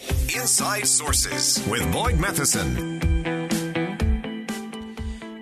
Inside Sources with Boyd Matheson.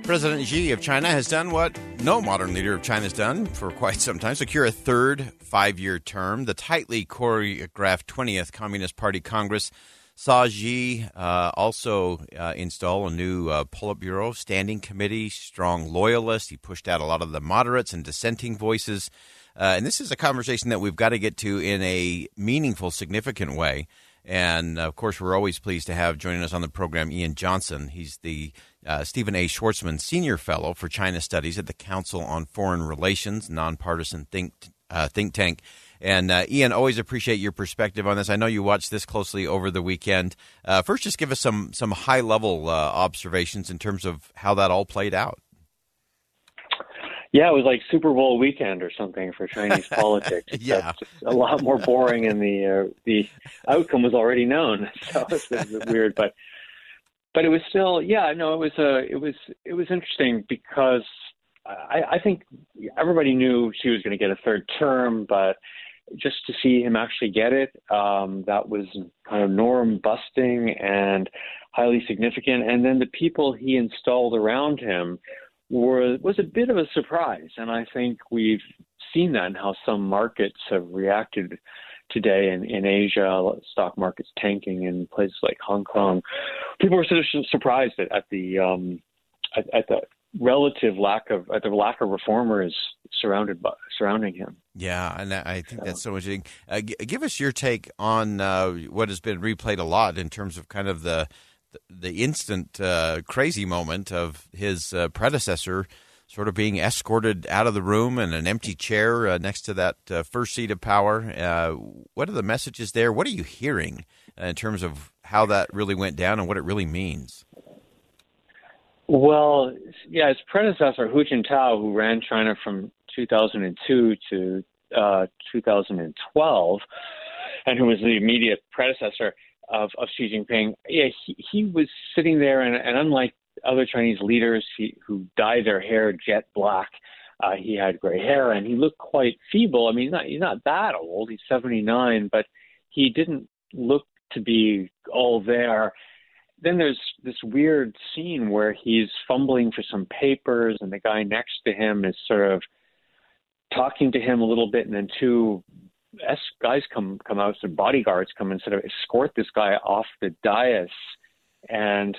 President Xi of China has done what no modern leader of China has done for quite some time secure a third five year term. The tightly choreographed 20th Communist Party Congress saw Xi uh, also uh, install a new uh, Politburo standing committee, strong loyalists. He pushed out a lot of the moderates and dissenting voices. Uh, and this is a conversation that we've got to get to in a meaningful, significant way. And of course, we're always pleased to have joining us on the program Ian Johnson. He's the uh, Stephen A. Schwarzman Senior Fellow for China Studies at the Council on Foreign Relations, nonpartisan think uh, think tank. And uh, Ian, always appreciate your perspective on this. I know you watched this closely over the weekend. Uh, first, just give us some some high level uh, observations in terms of how that all played out. Yeah, it was like Super Bowl weekend or something for Chinese politics. yeah, a lot more boring, and the uh, the outcome was already known. So it's weird, but but it was still, yeah, no, it was a, uh, it was it was interesting because I, I think everybody knew Xi was going to get a third term, but just to see him actually get it, um, that was kind of norm busting and highly significant. And then the people he installed around him were was a bit of a surprise. And I think we've seen that in how some markets have reacted today in, in Asia, stock markets tanking in places like Hong Kong. People were sort of surprised at, at the um, at, at the relative lack of uh, the lack of reformers surrounded by surrounding him. Yeah, and I think that's so interesting. Uh, g- give us your take on uh, what has been replayed a lot in terms of kind of the the instant uh, crazy moment of his uh, predecessor sort of being escorted out of the room and an empty chair uh, next to that first seat of power. what are the messages there? What are you hearing in terms of how that really went down and what it really means? Well, yeah, his predecessor, Hu Jintao, who ran China from 2002 to uh, 2012, and who was the immediate predecessor of, of Xi Jinping, yeah, he, he was sitting there, and, and unlike other Chinese leaders he, who dye their hair jet black, uh, he had gray hair, and he looked quite feeble. I mean, not, he's not that old; he's 79, but he didn't look to be all there. Then there's this weird scene where he's fumbling for some papers and the guy next to him is sort of talking to him a little bit and then two S guys come come out some bodyguards come and sort of escort this guy off the dais and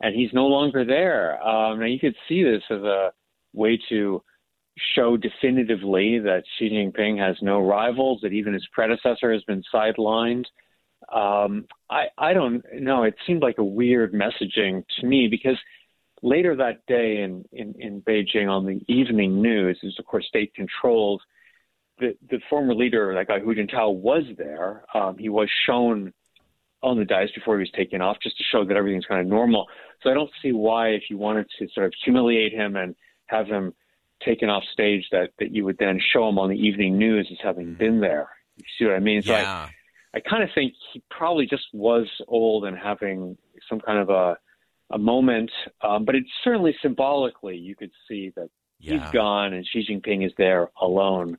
and he's no longer there um and you could see this as a way to show definitively that Xi Jinping has no rivals that even his predecessor has been sidelined um, I, I don't know. It seemed like a weird messaging to me because later that day in, in, in Beijing on the evening news, is of course state controlled, the, the former leader, that guy Hu Jintao, was there. Um, he was shown on the dais before he was taken off just to show that everything's kind of normal. So I don't see why, if you wanted to sort of humiliate him and have him taken off stage, that, that you would then show him on the evening news as having mm-hmm. been there. You see what I mean? So yeah. I, I kind of think he probably just was old and having some kind of a a moment. Um, but it's certainly symbolically you could see that yeah. he's gone and Xi Jinping is there alone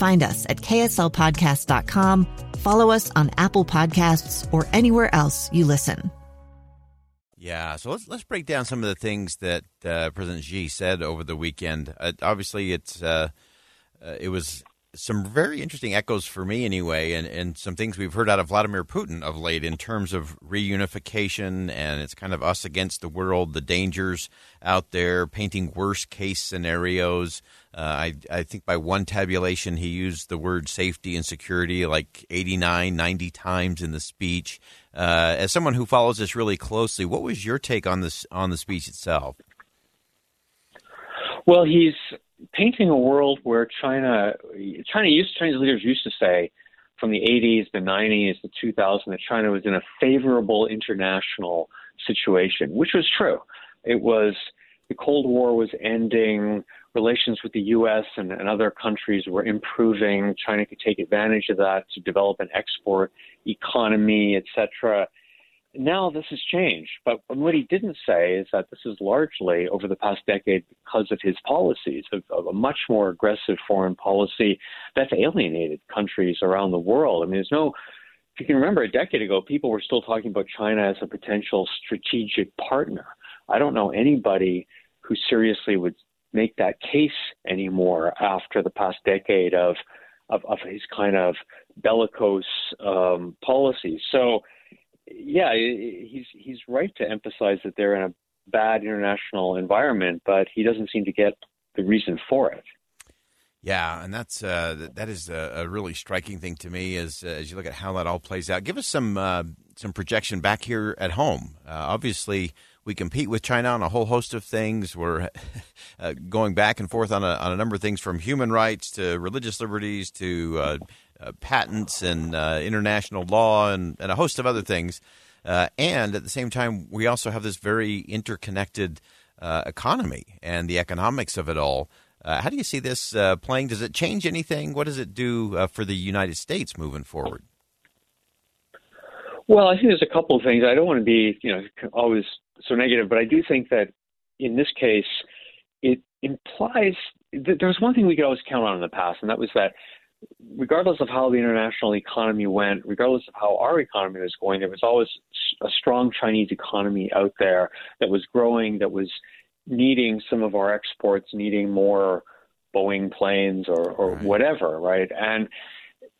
Find us at kslpodcast.com, follow us on Apple Podcasts, or anywhere else you listen. Yeah, so let's let's break down some of the things that uh, President Xi said over the weekend. Uh, obviously, it's uh, uh, it was some very interesting echoes for me anyway, and, and some things we've heard out of Vladimir Putin of late in terms of reunification, and it's kind of us against the world, the dangers out there, painting worst case scenarios. Uh, I, I think by one tabulation, he used the word safety and security like 89, 90 times in the speech. Uh, as someone who follows this really closely, what was your take on this on the speech itself? Well, he's painting a world where China, China used Chinese leaders used to say from the 80s, the 90s, the 2000s that China was in a favorable international situation, which was true. It was the Cold War was ending, relations with the U.S. And, and other countries were improving. China could take advantage of that to develop an export economy, etc now this has changed. But what he didn't say is that this is largely over the past decade because of his policies of, of, a much more aggressive foreign policy that's alienated countries around the world. I mean, there's no, if you can remember a decade ago, people were still talking about China as a potential strategic partner. I don't know anybody who seriously would make that case anymore after the past decade of of, of his kind of bellicose um, policies. So yeah, he's he's right to emphasize that they're in a bad international environment, but he doesn't seem to get the reason for it. Yeah, and that's uh, that is a, really striking thing to me as uh, as you look at how that all plays out. Give us some uh, some projection back here at home. Uh, obviously, we compete with China on a whole host of things. We're uh, going back and forth on a on a number of things, from human rights to religious liberties to uh, patents and uh, international law and, and, a host of other things. Uh, and at the same time, we also have this very interconnected uh, economy and the economics of it all. Uh, how do you see this playing? Does it change anything? What does it do for the United States moving forward? Well, I think there's a couple of things. I don't want to be, you know, always so negative, but I do think that in this case, it implies that there's one thing we could always count on in the past, and that was that regardless of how the international economy went, regardless of how our economy was going, there was always a strong Chinese economy out there that was growing, that was needing some of our exports, needing more Boeing planes or, or right. whatever, right? And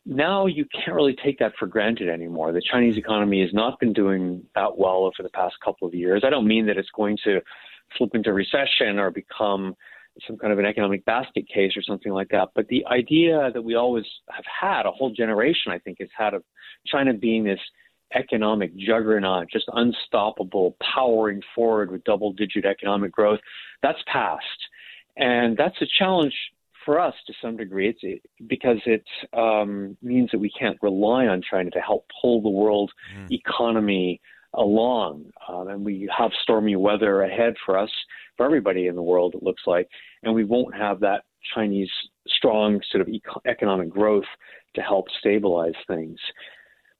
now you can't really take that for granted anymore. The Chinese mm-hmm. economy has not been doing that well over the past couple of years. I don't mean that it's going to flip into recession or become some kind of an economic basket case or something like that. But the idea that we always have had, a whole generation, I think, has had of China being this economic juggernaut, just unstoppable, powering forward with double digit economic growth, that's past. And that's a challenge for us to some degree. It's it, because it um, means that we can't rely on China to help pull the world mm. economy along. Um, and we have stormy weather ahead for us for everybody in the world, it looks like, and we won't have that Chinese strong sort of economic growth to help stabilize things.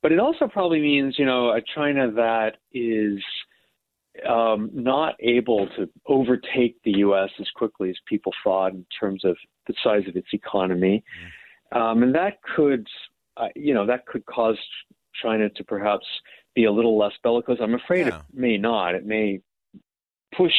But it also probably means, you know, a China that is um, not able to overtake the U.S. as quickly as people thought in terms of the size of its economy, um, and that could, uh, you know, that could cause China to perhaps be a little less bellicose. I'm afraid yeah. it may not. It may push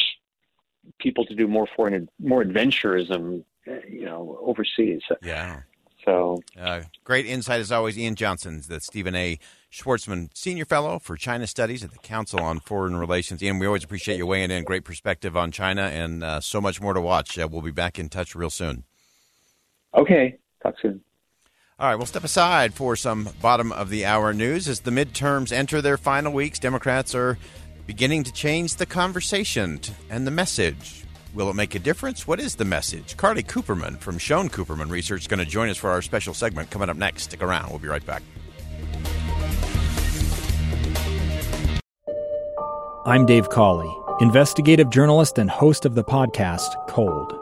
people to do more foreign, more adventurism, you know, overseas. Yeah. So uh, great insight as always, Ian Johnson, the Stephen A. Schwarzman Senior Fellow for China Studies at the Council on Foreign Relations. Ian, we always appreciate you weighing in. Great perspective on China and uh, so much more to watch. Uh, we'll be back in touch real soon. Okay. Talk soon. All right, we'll step aside for some bottom of the hour news as the midterms enter their final weeks. Democrats are beginning to change the conversation and the message. Will it make a difference? What is the message? Carly Cooperman from Schoen Cooperman Research is going to join us for our special segment coming up next. Stick around. We'll be right back. I'm Dave Cawley, investigative journalist and host of the podcast Cold.